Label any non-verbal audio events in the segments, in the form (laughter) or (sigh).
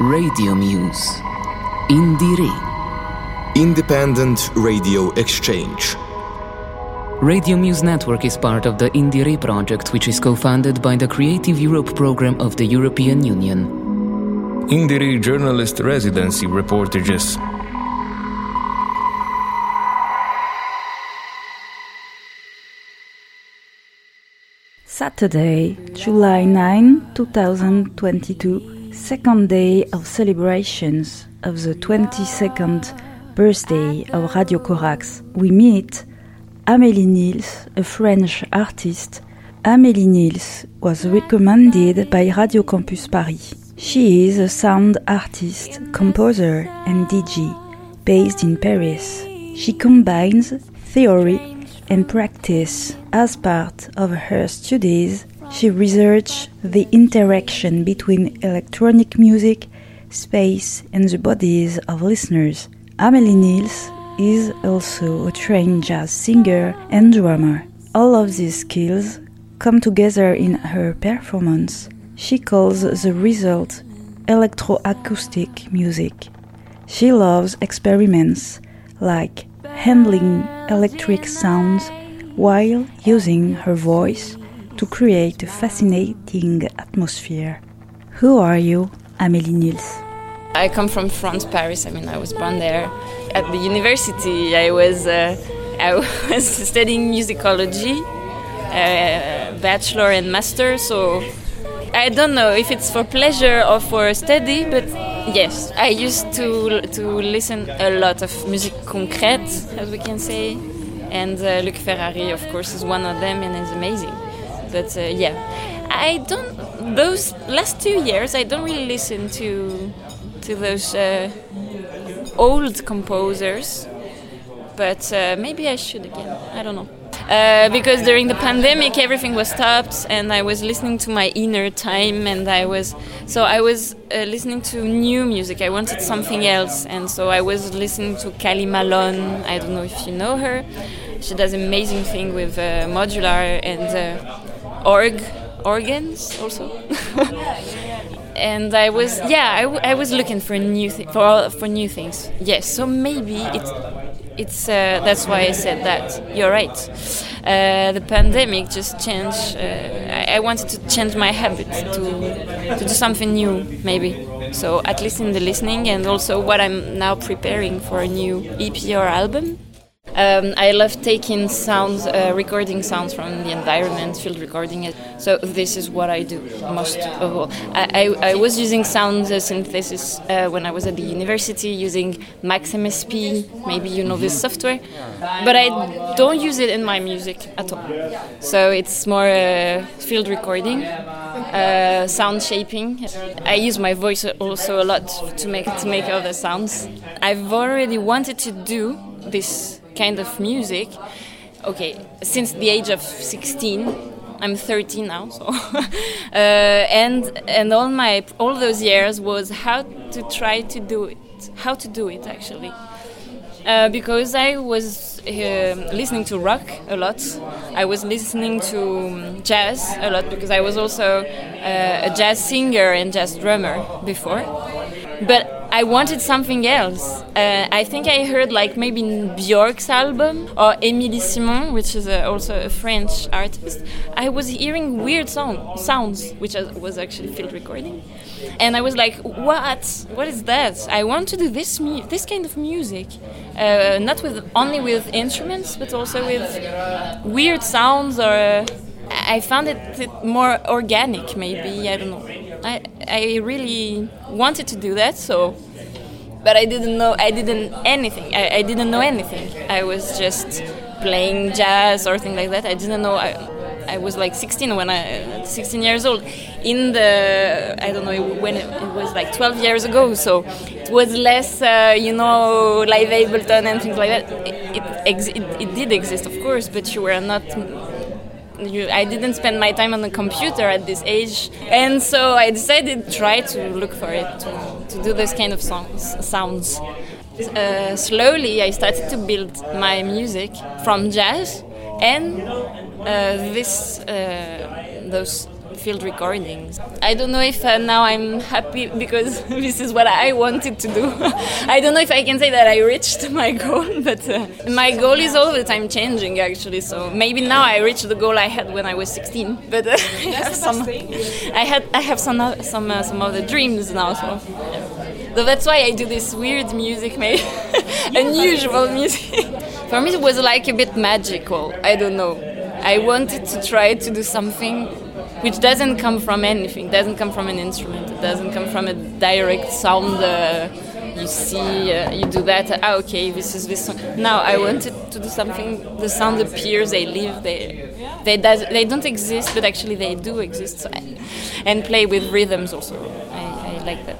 Radio Muse. Indire. Independent Radio Exchange. Radio Muse Network is part of the Indire project, which is co funded by the Creative Europe program of the European Union. Indire Journalist Residency Reportages. Saturday, July 9, 2022, second day of celebrations of the 22nd birthday of Radio Corax. We meet Amélie Niels, a French artist. Amélie Niels was recommended by Radio Campus Paris. She is a sound artist, composer, and DJ based in Paris. She combines theory and practice. As part of her studies, she researched the interaction between electronic music, space, and the bodies of listeners. Amélie Niels is also a trained jazz singer and drummer. All of these skills come together in her performance. She calls the result electroacoustic music. She loves experiments like handling electric sounds while using her voice to create a fascinating atmosphere. Who are you, Amélie Niels? I come from France, Paris. I mean, I was born there. At the university, I was uh, I (laughs) was studying musicology, uh, bachelor and master. So I don't know if it's for pleasure or for study, but yes, I used to to listen a lot of musique concrète, as we can say, and uh, Luc Ferrari, of course, is one of them, and is amazing. But uh, yeah, I don't. Those last two years, I don't really listen to to those uh, old composers, but uh, maybe I should again. I don't know. Uh, because during the pandemic everything was stopped and i was listening to my inner time and i was so i was uh, listening to new music i wanted something else and so i was listening to Kali Malone i don't know if you know her she does amazing thing with uh, modular and uh, org organs also. (laughs) And I was yeah I, w- I was looking for new thi- for for new things. Yes so maybe it's it's uh, that's why I said that. You're right. Uh, the pandemic just changed uh, I, I wanted to change my habit to to do something new maybe. So at least in the listening and also what I'm now preparing for a new EP or album um, I love taking sounds, uh, recording sounds from the environment, field recording it. So this is what I do most of all. I, I, I was using sound uh, synthesis uh, when I was at the university using Max MSP. Maybe you know this software, but I don't use it in my music at all. So it's more uh, field recording. Uh, sound shaping. I use my voice also a lot to make to make other sounds. I've already wanted to do this kind of music. Okay, since the age of 16, I'm 13 now, so (laughs) uh, and and all my all those years was how to try to do it, how to do it actually. Uh, because I was uh, listening to rock a lot. I was listening to um, jazz a lot because I was also uh, a jazz singer and jazz drummer before. But I wanted something else. Uh, I think I heard like maybe Björk's album or Émilie Simon, which is a, also a French artist. I was hearing weird song, sounds, which was actually field recording, and I was like, "What? What is that? I want to do this this kind of music, uh, not with only with instruments, but also with weird sounds." Or uh, I found it more organic, maybe. I don't know. I, I really wanted to do that, so but I didn't know I didn't anything. I, I didn't know anything. I was just playing jazz or things like that. I didn't know. I, I was like 16 when I 16 years old. In the I don't know when it, it was like 12 years ago. So it was less, uh, you know, live Ableton and things like that. It it, it it did exist, of course, but you were not you, I didn't spend my time on the computer at this age, and so I decided to try to look for it to, to do this kind of songs, sounds. Uh, slowly, I started to build my music from jazz and uh, this uh, those field recordings. I don't know if uh, now I'm happy because (laughs) this is what I wanted to do. (laughs) I don't know if I can say that I reached (laughs) my goal, but uh, my goal is all the time changing actually. So maybe now I reached the goal I had when I was 16. But uh, I have some, I had I have some some uh, some other dreams now. So. So that's why I do this weird music, maybe unusual music. For me, it was like a bit magical. I don't know. I wanted to try to do something which doesn't come from anything, doesn't come from an instrument, it doesn't come from a direct sound. Uh, you see, uh, you do that. Ah, okay, this is this song. Now I wanted to do something. The sound appears, they live, they they does, they don't exist, but actually they do exist. So I, and play with rhythms also. I, I like that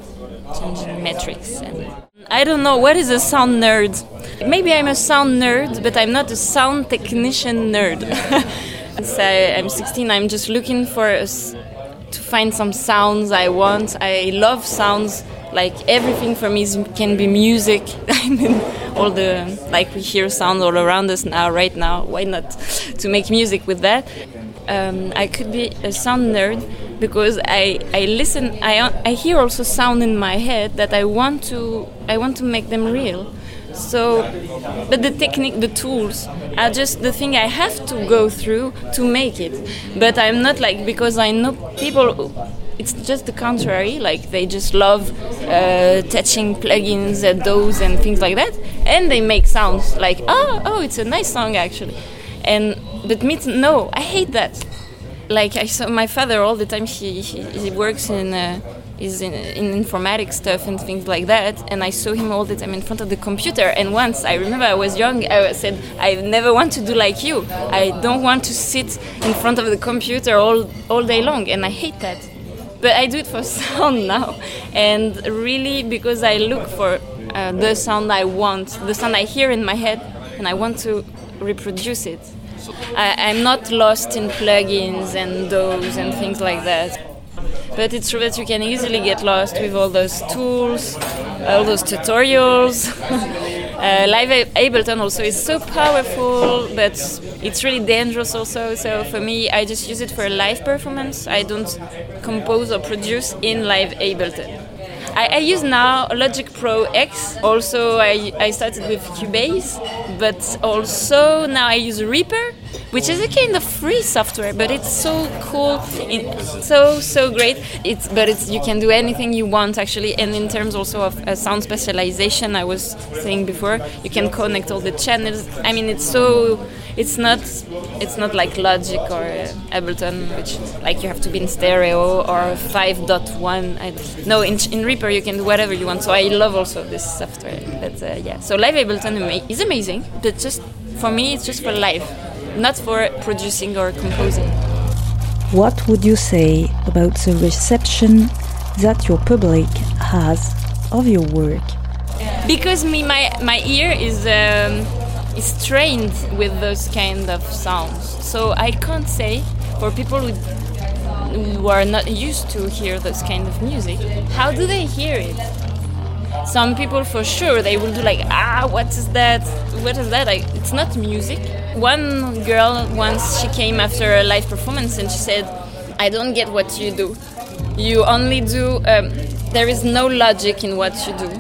changing metrics and I don't know what is a sound nerd. Maybe I'm a sound nerd, but I'm not a sound technician nerd. (laughs) I'm 16. I'm just looking for a, to find some sounds I want. I love sounds. Like everything for me is, can be music. (laughs) I mean, all the like we hear sounds all around us now, right now. Why not (laughs) to make music with that? Um, I could be a sound nerd because I, I listen I, I hear also sound in my head that I want to I want to make them real so but the technique the tools are just the thing I have to go through to make it but I'm not like because I know people it's just the contrary like they just love uh, touching plugins at those and things like that and they make sounds like oh oh it's a nice song actually and but me no I hate that like I saw my father all the time. He he, he works in. Uh, is in, in informatics stuff and things like that and i saw him all the time in front of the computer and once i remember i was young i said i never want to do like you. I don't want to sit in front of the computer all, all day long and i hate that. But i do it for (laughs) sound now and really because i look for uh, the sound i want the sound i hear in my head and i want to reproduce it. I, am not lost in plugins and those and things like that. But it's true that you can easily get lost with all those tools, all those tutorials. (laughs) uh, Live Ableton also is so powerful, but it's really dangerous also. So for me, I just use it for a live performance. I don't compose or produce in Live Ableton. I, I, use now Logic Pro X. Also, I, I started with Cubase, but also now I use Reaper which is a kind of free software, but it's so cool, so so great. It's but it's you can do anything you want actually, and in terms also of uh, sound spatialization, I was saying before, you can connect all the channels. I mean, it's so it's not it's not like Logic or uh, Ableton, which like you have to be in stereo or 5.1. no, in, in Reaper you can do whatever you want. So I love also this software. But uh, yeah, so Live Ableton is amazing, but just for me it's just for live not for producing or composing. What would you say about the reception that your public has of your work? Because me, my, my ear is, um, is trained with those kind of sounds. So I can't say for people who, who are not used to hear those kind of music, how do they hear it? Some people for sure they will do like ah what is that what is that like, it's not music one girl once she came after a live performance and she said, "I don't get what you do. You only do. Um, there is no logic in what you do.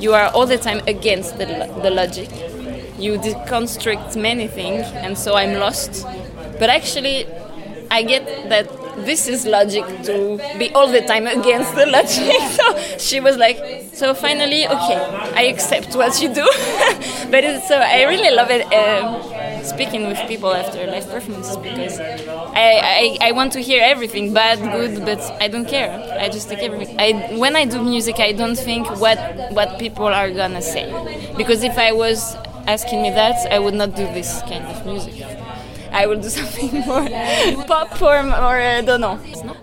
You are all the time against the, the logic. You deconstruct many things, and so I'm lost. But actually, I get that this is logic to be all the time against the logic. (laughs) so she was like, so finally, okay, I accept what you do. (laughs) but so I really love it. Uh, speaking with people after live performances because I, I, I want to hear everything bad good but I don't care. I just take everything. I when I do music I don't think what what people are gonna say. Because if I was asking me that I would not do this kind of music. I will do (laughs) something more pop or, or I don't know.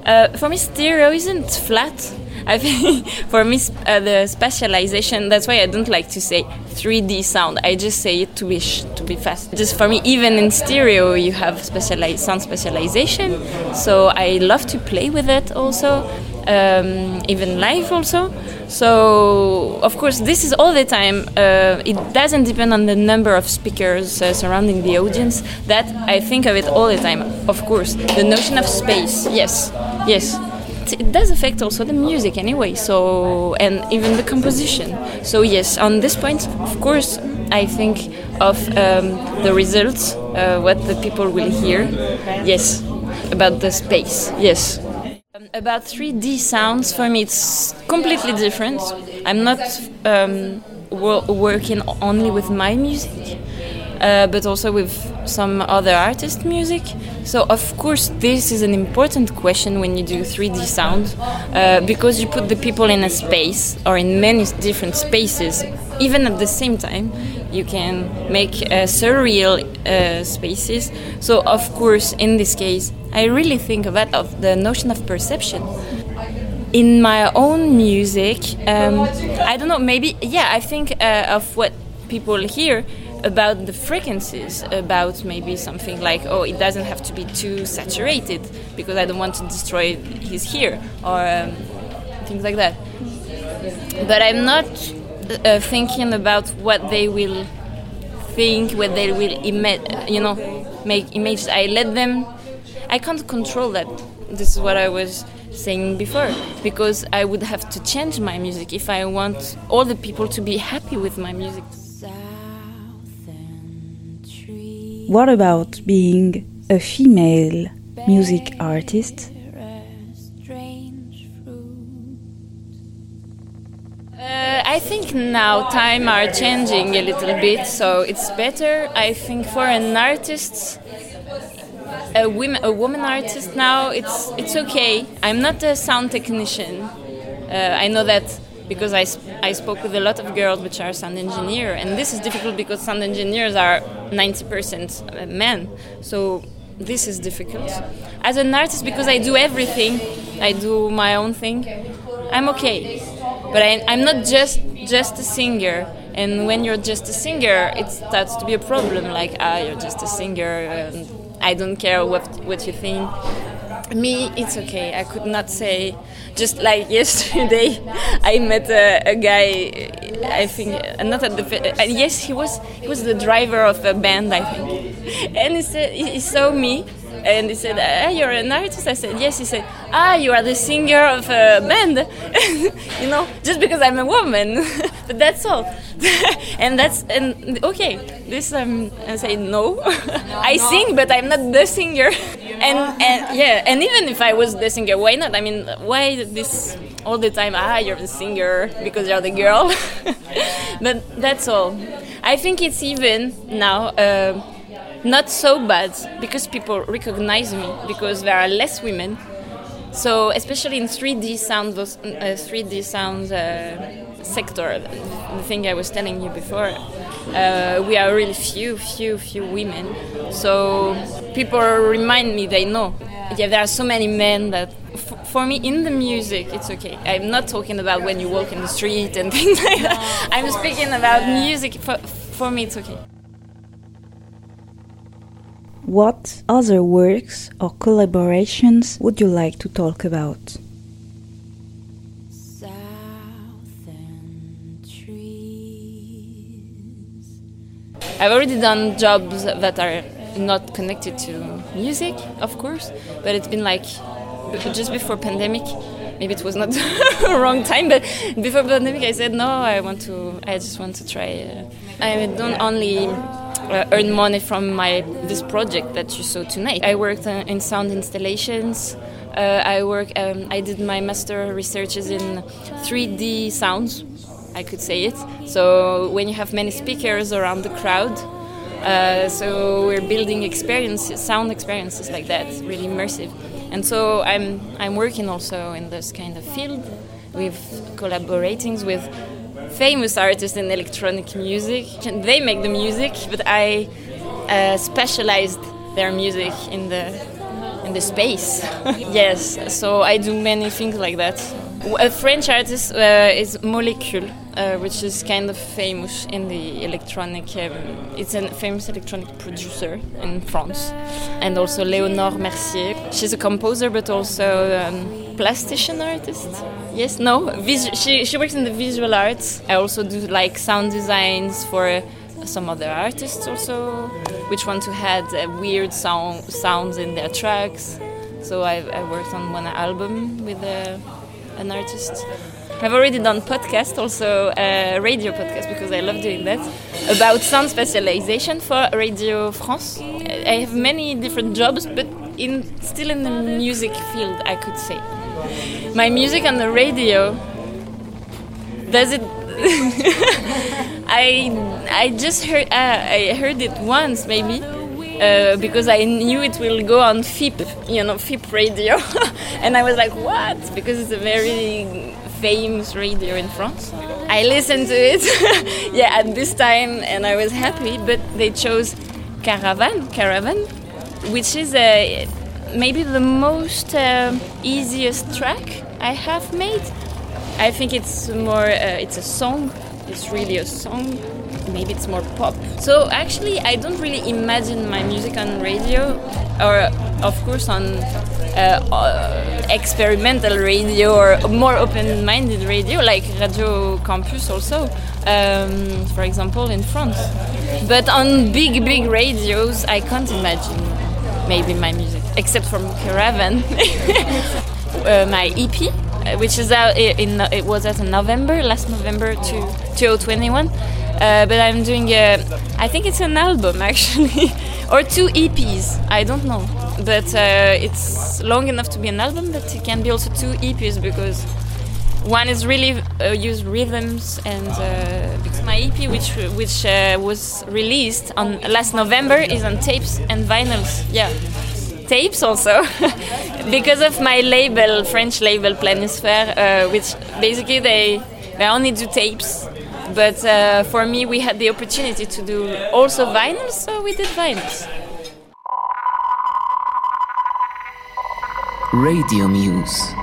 Uh, for me stereo isn't flat I think (laughs) for me, uh, the spatialization. That's why I don't like to say 3D sound. I just say it to be to be fast. Just for me, even in stereo, you have spatialized sound spatialization. So I love to play with it also. um, even live also. So of course this is all the time. Uh, it doesn't depend on the number of speakers uh, surrounding the audience. That I think of it all the time. Of course, the notion of space. Yes, yes. It does affect also the music anyway. So and even the composition. So yes, on this point, of course, I think of um, the results, uh, what the people will hear. Yes, about the space. Yes. Um, about 3D sounds, for me, it's completely different. I'm not um, wo- working only with my music, uh, but also with some other artist music. So, of course, this is an important question when you do 3D sound uh, because you put the people in a space or in many different spaces, even at the same time. You can make uh, surreal uh, spaces. So, of course, in this case, I really think of that of the notion of perception. In my own music, um, I don't know. Maybe yeah. I think uh, of what people hear about the frequencies, about maybe something like, oh, it doesn't have to be too saturated because I don't want to destroy his ear or um, things like that. But I'm not uh, thinking about what they will think, what they will ima- you know, make images. I let them. I can't control that. This is what I was saying before because I would have to change my music if I want all the people to be happy with my music. What about being a female music artist? Uh, I think now time are changing a little bit, so it's better. I think for an artist, a woman, a woman artist now, it's it's okay. I'm not a sound technician. Uh, I know that because I, sp- I spoke with a lot of girls which are sound engineer, and this is difficult because sound engineers are 90% men. So this is difficult. As an artist, because I do everything, I do my own thing. I'm okay, but I, I'm not just just a singer. And when you're just a singer, it starts to be a problem. Like ah, you're just a singer, and I don't care what what you think. Me, it's okay. I could not say. Just like yesterday, (laughs) I met a, a guy. I think not at the. Uh, yes, he was. He was the driver of a band, I think. (laughs) And he said he saw me, and he said, ah, "You're an artist." I said, "Yes." He said, "Ah, you are the singer of a band." (laughs) you know, just because I'm a woman, but that's all. and that's and okay. This um, I say no. I sing, but I'm not the singer. And and yeah, and even if I was the singer, why not? I mean, why this all the time? Ah, you're the singer because you're the girl. (laughs) but that's all. I think it's even now. Uh, not so bad because people recognize me because there are less women. So especially in 3D sound, uh, 3D sound uh, sector, the thing I was telling you before, uh, we are really few, few, few women. So people remind me they know. Yeah, there are so many men that. For me, in the music, it's okay. I'm not talking about when you walk in the street and (laughs) things like that. I'm speaking about music. For, for me, it's okay. What other works or collaborations would you like to talk about? I've already done jobs that are not connected to music, of course, but it's been like just before pandemic. Maybe it was not (laughs) the wrong time, but before pandemic, I said no. I want to. I just want to try. Uh, I don't only uh, earn money from my this project that you saw tonight. I worked uh, in sound installations. Uh, I work. Um, I did my master researches in 3D sounds. I could say it. So when you have many speakers around the crowd, uh, so we're building experiences, sound experiences like that, really immersive. And so I'm I'm working also in this kind of field, with collaborating with famous artists in electronic music. They make the music, but I uh, spatialized their music in the in the space. (laughs) yes, so I do many things like that. A French artist uh, is Molecule, uh, which is kind of famous in the electronic. Um, it's a famous electronic producer in France, and also Léonore Mercier. she's a composer, but also um, plastician artist. Yes, no, she she works in the visual arts. I also do like sound designs for some other artists also, which want to add uh, weird sound sounds in their tracks. So I, I worked on one album with uh, an artist. I've already done podcast, also a radio podcast because I love doing that about sound spatialization for Radio France. I have many different jobs, but in still in the music field, I could say. My music on the radio does it. (laughs) I I just heard uh, I heard it once maybe uh, because I knew it will go on FIP, you know, FIP radio, (laughs) and I was like, what? Because it's a very famous radio in France. I listened to it, (laughs) yeah, at this time, and I was happy. But they chose Caravan, Caravan, which is a, maybe the most uh, easiest track I have made. I think it's more, uh, it's a song. It's really a song. Maybe it's more pop. So actually, I don't really imagine my music on radio, or of course on uh, uh, experimental radio or more open-minded radio, like Radio Campus also, um, for example, in France. But on big, big radios, I can't imagine maybe my music, except from Caravan, (laughs) uh, my EP, uh, which is out in, it was out in November, last November to 2021. Uh, but I'm doing a, I think it's an album actually, (laughs) or two EPs. I don't know, but uh, it's long enough to be an album, but it can be also two EPs because one is really uh, use rhythms and uh, because my EP, which which uh, was released on last November, is on tapes and vinyls. Yeah, tapes also. (laughs) Because of my label, French label Planisphère, uh, which basically they they only do tapes but uh, for me, we had the opportunity to do also vinyls, so we did vinyls. Radio Muse.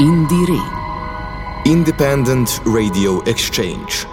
Indire. Independent Radio Exchange.